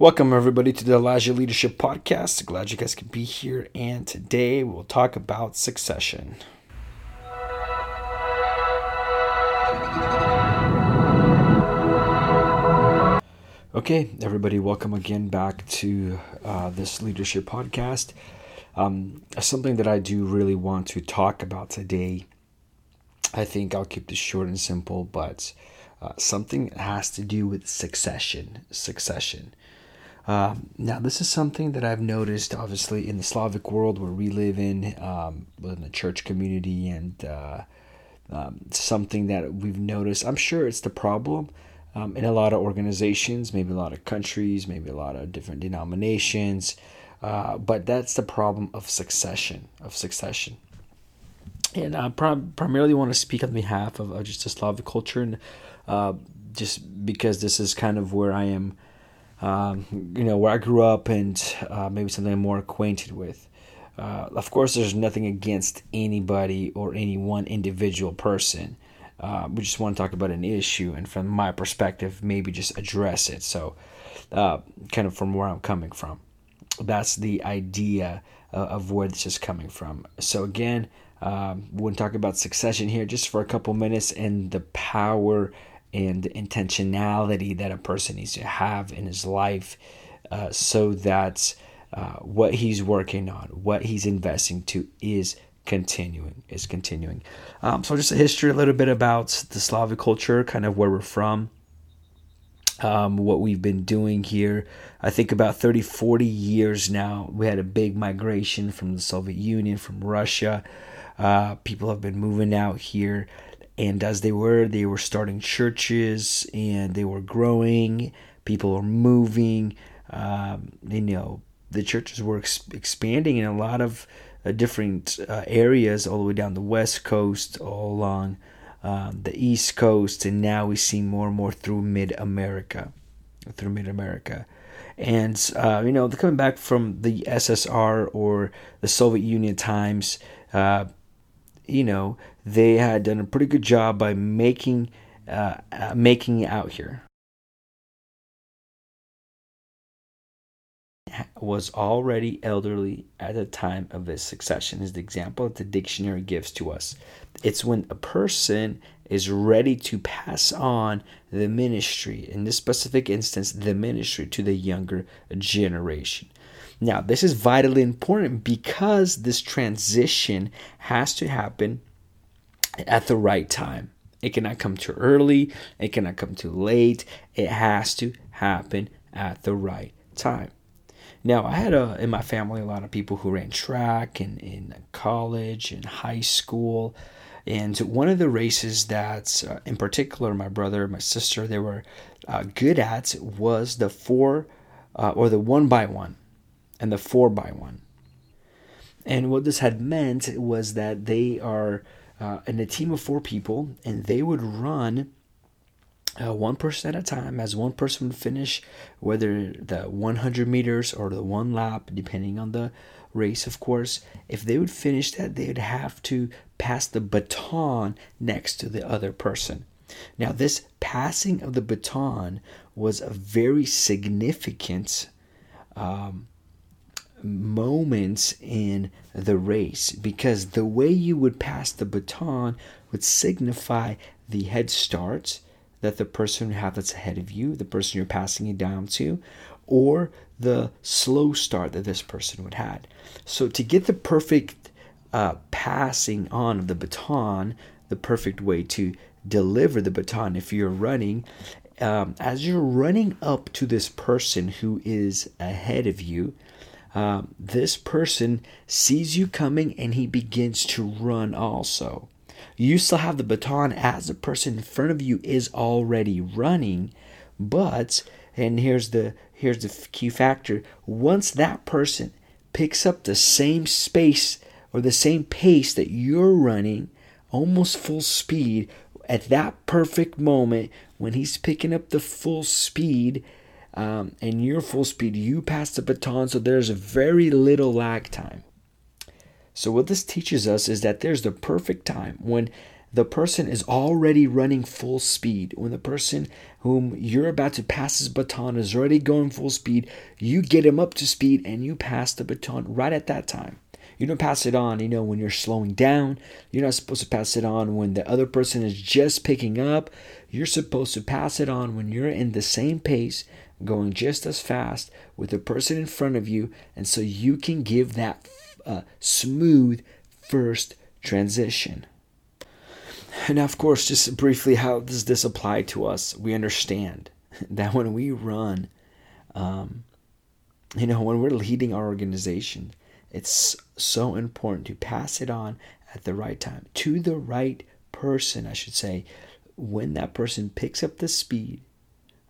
Welcome, everybody, to the Elijah Leadership Podcast. Glad you guys can be here. And today we'll talk about succession. Okay, everybody, welcome again back to uh, this leadership podcast. Um, something that I do really want to talk about today. I think I'll keep this short and simple, but uh, something has to do with succession. Succession. Um, now, this is something that I've noticed, obviously, in the Slavic world where we live in, um, the church community, and uh, um, something that we've noticed. I'm sure it's the problem um, in a lot of organizations, maybe a lot of countries, maybe a lot of different denominations, uh, but that's the problem of succession. Of succession. And I prim- primarily want to speak on behalf of, just the Slavic culture, and uh, just because this is kind of where I am um, you know, where I grew up and uh, maybe something I'm more acquainted with. Uh, of course, there's nothing against anybody or any one individual person. Uh, we just want to talk about an issue, and from my perspective, maybe just address it. So, uh, kind of from where I'm coming from, that's the idea of where this is coming from. So, again, um, to talk about succession here just for a couple minutes and the power and intentionality that a person needs to have in his life uh, so that uh, what he's working on, what he's investing to is continuing, is continuing. Um, so just a history, a little bit about the Slavic culture, kind of where we're from, um, what we've been doing here. I think about 30, 40 years now, we had a big migration from the Soviet Union, from Russia. Uh, people have been moving out here and as they were, they were starting churches and they were growing. People were moving. Um, you know, the churches were ex- expanding in a lot of uh, different uh, areas, all the way down the west coast, all along um, the east coast, and now we see more and more through mid America, through mid America. And uh, you know, coming back from the SSR or the Soviet Union times, uh, you know, they had done a pretty good job by making uh, uh, making it out here. Was already elderly at the time of his succession, is the example that the dictionary gives to us. It's when a person is ready to pass on the ministry, in this specific instance, the ministry to the younger generation. Now, this is vitally important because this transition has to happen at the right time. It cannot come too early, it cannot come too late. It has to happen at the right time. Now, I had a, in my family a lot of people who ran track and in college and high school. And one of the races that, uh, in particular, my brother, my sister, they were uh, good at was the four uh, or the one by one and the four by one. And what this had meant was that they are uh, in a team of four people, and they would run uh, one person at a time as one person would finish, whether the 100 meters or the one lap, depending on the race, of course. If they would finish that, they would have to pass the baton next to the other person. Now, this passing of the baton was a very significant um, moments in the race because the way you would pass the baton would signify the head start that the person have that's ahead of you, the person you're passing it down to, or the slow start that this person would had. So to get the perfect uh, passing on of the baton, the perfect way to deliver the baton if you're running, um, as you're running up to this person who is ahead of you, um, this person sees you coming and he begins to run also. You still have the baton as the person in front of you is already running, but and here's the here's the key factor once that person picks up the same space or the same pace that you're running almost full speed at that perfect moment when he's picking up the full speed um, and you're full speed, you pass the baton, so there's very little lag time. So, what this teaches us is that there's the perfect time when the person is already running full speed, when the person whom you're about to pass his baton is already going full speed, you get him up to speed and you pass the baton right at that time. You don't pass it on, you know, when you're slowing down. You're not supposed to pass it on when the other person is just picking up. You're supposed to pass it on when you're in the same pace, going just as fast with the person in front of you, and so you can give that uh, smooth first transition. And of course, just briefly, how does this apply to us? We understand that when we run, um, you know, when we're leading our organization, it's so important to pass it on at the right time to the right person, I should say. When that person picks up the speed,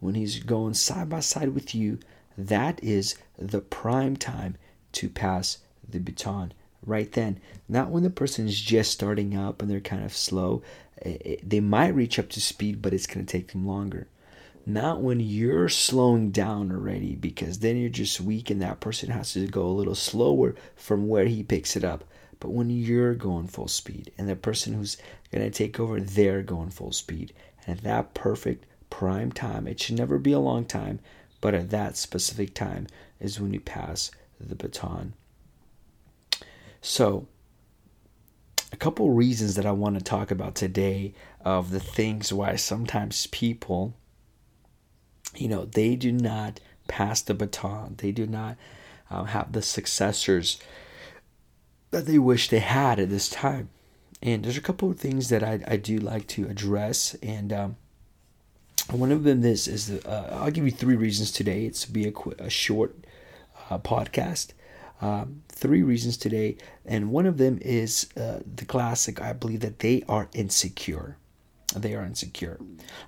when he's going side by side with you, that is the prime time to pass the baton right then. Not when the person is just starting up and they're kind of slow. they might reach up to speed, but it's going to take them longer. Not when you're slowing down already, because then you're just weak and that person has to go a little slower from where he picks it up. But when you're going full speed and the person who's going to take over, they're going full speed. And at that perfect prime time, it should never be a long time, but at that specific time is when you pass the baton. So, a couple reasons that I want to talk about today of the things why sometimes people you know, they do not pass the baton. They do not um, have the successors that they wish they had at this time. And there's a couple of things that I, I do like to address. And um, one of them is, is uh, I'll give you three reasons today. It's to be a, a short uh, podcast. Um, three reasons today. And one of them is uh, the classic I believe that they are insecure they are insecure.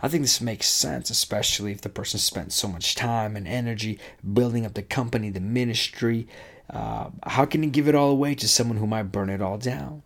I think this makes sense, especially if the person spent so much time and energy building up the company, the ministry. Uh, how can you give it all away to someone who might burn it all down?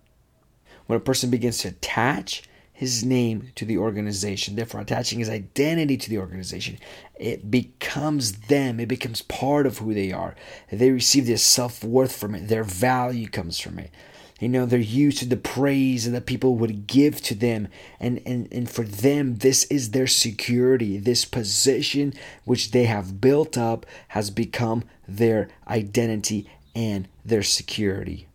When a person begins to attach his name to the organization, therefore attaching his identity to the organization, it becomes them. It becomes part of who they are. They receive their self worth from it, their value comes from it. You know, they're used to the praise that people would give to them. And, and, and for them, this is their security. This position which they have built up has become their identity and their security.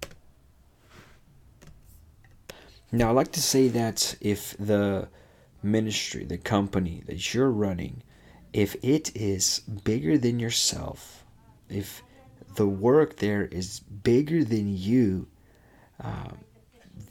Now, I like to say that if the ministry, the company that you're running, if it is bigger than yourself, if the work there is bigger than you, um,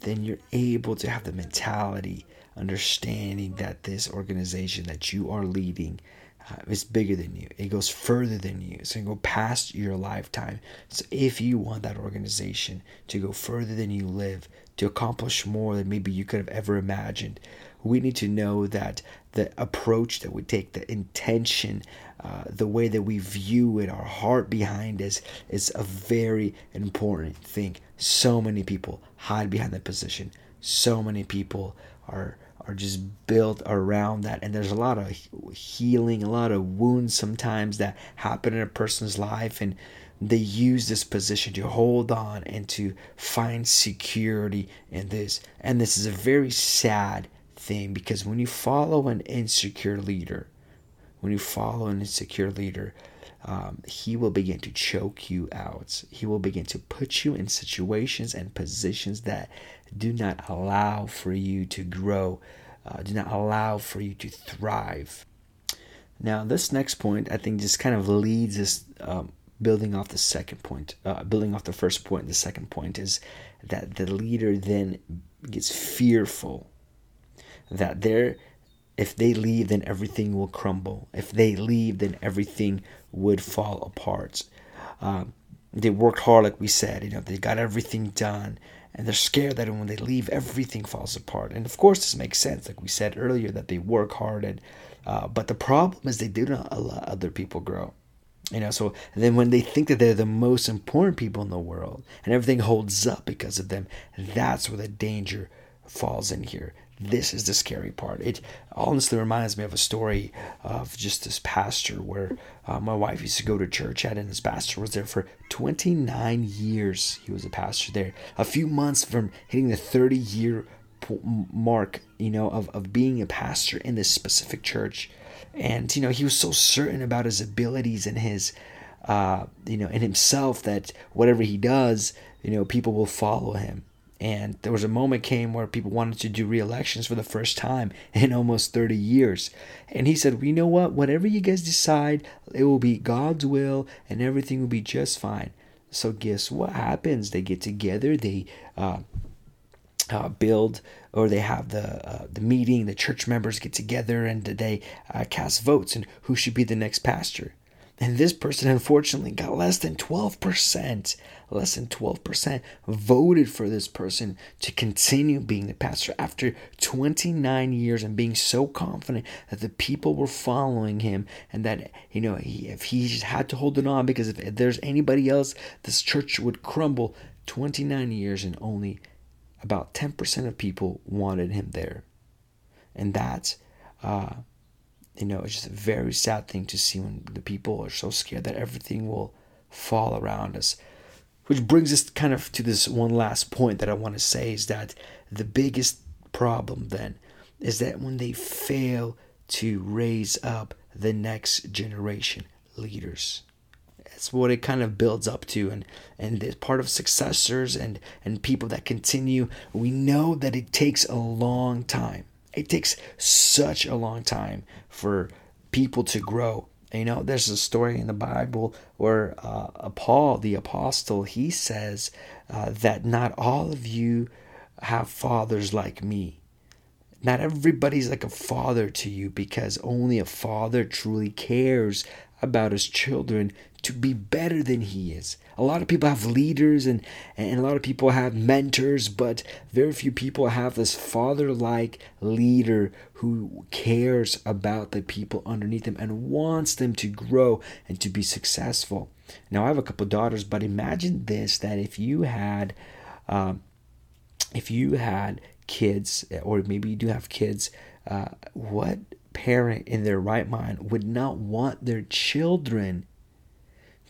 then you're able to have the mentality, understanding that this organization that you are leading uh, is bigger than you. It goes further than you. It's going to go past your lifetime. So if you want that organization to go further than you live, to accomplish more than maybe you could have ever imagined, we need to know that the approach that we take, the intention, uh, the way that we view it, our heart behind this is a very important thing. So many people hide behind that position. So many people are are just built around that. And there's a lot of healing a lot of wounds sometimes that happen in a person's life and they use this position to hold on and to find security in this. And this is a very sad thing because when you follow an insecure leader when you follow an insecure leader, um, he will begin to choke you out. He will begin to put you in situations and positions that do not allow for you to grow, uh, do not allow for you to thrive. Now, this next point, I think, just kind of leads us um, building off the second point, uh, building off the first point. The second point is that the leader then gets fearful that there if they leave, then everything will crumble. If they leave, then everything would fall apart. Um, they worked hard, like we said. You know, they got everything done, and they're scared that when they leave, everything falls apart. And of course, this makes sense, like we said earlier, that they work hard. And uh, but the problem is they do not allow other people grow. You know, so then when they think that they're the most important people in the world and everything holds up because of them, that's where the danger falls in here this is the scary part. It honestly reminds me of a story of just this pastor where uh, my wife used to go to church at, and this pastor was there for 29 years. He was a pastor there. A few months from hitting the 30 year mark, you know, of, of being a pastor in this specific church. And, you know, he was so certain about his abilities and his, uh, you know, in himself that whatever he does, you know, people will follow him. And there was a moment came where people wanted to do re-elections for the first time in almost 30 years. And he said, well, you know what? Whatever you guys decide, it will be God's will and everything will be just fine. So guess what happens? They get together, they uh, uh, build or they have the uh, the meeting the church members get together and they uh, cast votes and who should be the next pastor and this person unfortunately got less than 12% less than 12% voted for this person to continue being the pastor after 29 years and being so confident that the people were following him and that you know he, if he just had to hold it on because if, there's anybody else this church would crumble 29 years and only about 10% of people wanted him there. And that's, uh, you know, it's just a very sad thing to see when the people are so scared that everything will fall around us. Which brings us kind of to this one last point that I want to say is that the biggest problem then is that when they fail to raise up the next generation leaders that's what it kind of builds up to. And and as part of successors and and people that continue. We know that it takes a long time it takes such a long time for people to grow you know there's a story in the bible where uh, paul the apostle he says uh, that not all of you have fathers like me not everybody's like a father to you because only a father truly cares about his children to be better than he is. A lot of people have leaders and, and a lot of people have mentors, but very few people have this father like leader who cares about the people underneath them and wants them to grow and to be successful. Now, I have a couple daughters, but imagine this that if you had, um, if you had kids, or maybe you do have kids, uh, what parent in their right mind would not want their children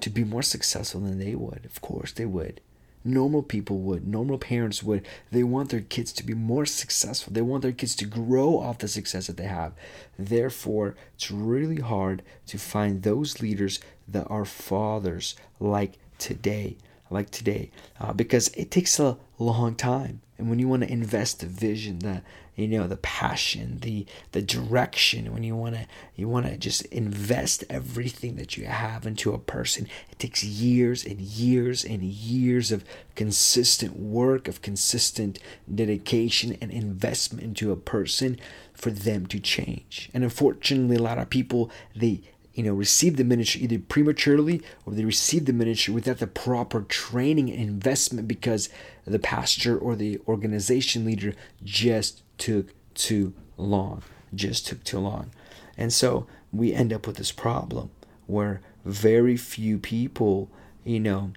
to be more successful than they would. Of course, they would. Normal people would. Normal parents would. They want their kids to be more successful. They want their kids to grow off the success that they have. Therefore, it's really hard to find those leaders that are fathers like today like today uh, because it takes a long time. And when you want to invest the vision the you know the passion the the direction when you want to you want to just invest everything that you have into a person it takes years and years and years of consistent work of consistent dedication and investment into a person for them to change. And unfortunately a lot of people they you know, receive the ministry either prematurely or they receive the ministry without the proper training and investment because the pastor or the organization leader just took too long. Just took too long. And so we end up with this problem where very few people, you know,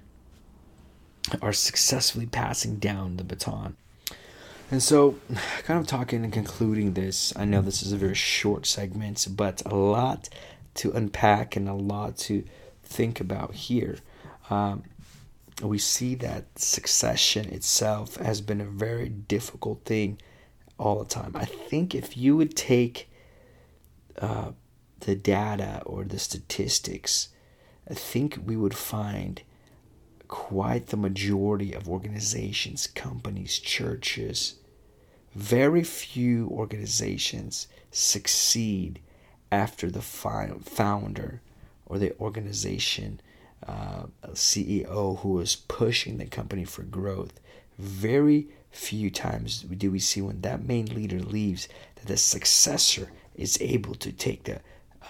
are successfully passing down the baton. And so, kind of talking and concluding this, I know this is a very short segment, but a lot to unpack and a lot to think about here. Um, we see that succession itself has been a very difficult thing all the time. I think if you would take uh, the data or the statistics, I think we would find quite the majority of organizations, companies, churches, very few organizations succeed after the founder or the organization uh, CEO who is pushing the company for growth. Very few times do we see when that main leader leaves that the successor is able to take the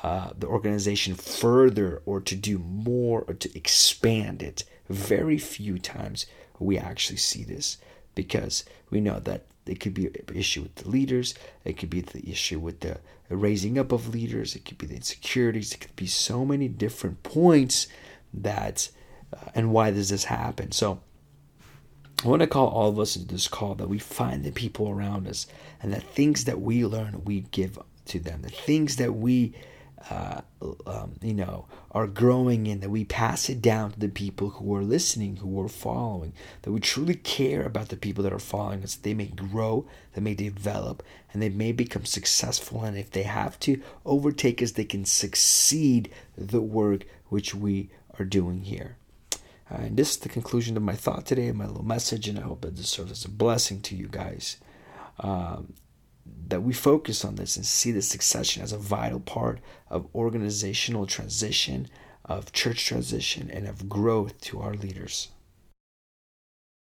uh, the organization further or to do more or to expand it. Very few times we actually see this because we know that it could be an issue with the leaders. It could be the issue with the raising up of leaders. It could be the insecurities. It could be so many different points that uh, and why does this happen? So I want to call all of us into this call that we find the people around us and the things that we learn we give to them. The things that we uh, um, you know, are growing in, that we pass it down to the people who are listening, who are following, that we truly care about the people that are following us. They may grow, they may develop, and they may become successful. And if they have to overtake us, they can succeed the work which we are doing here. Uh, and this is the conclusion of my thought today, my little message, and I hope that this serves as a blessing to you guys. Um, that we focus on this and see the succession as a vital part of organizational transition, of church transition, and of growth to our leaders.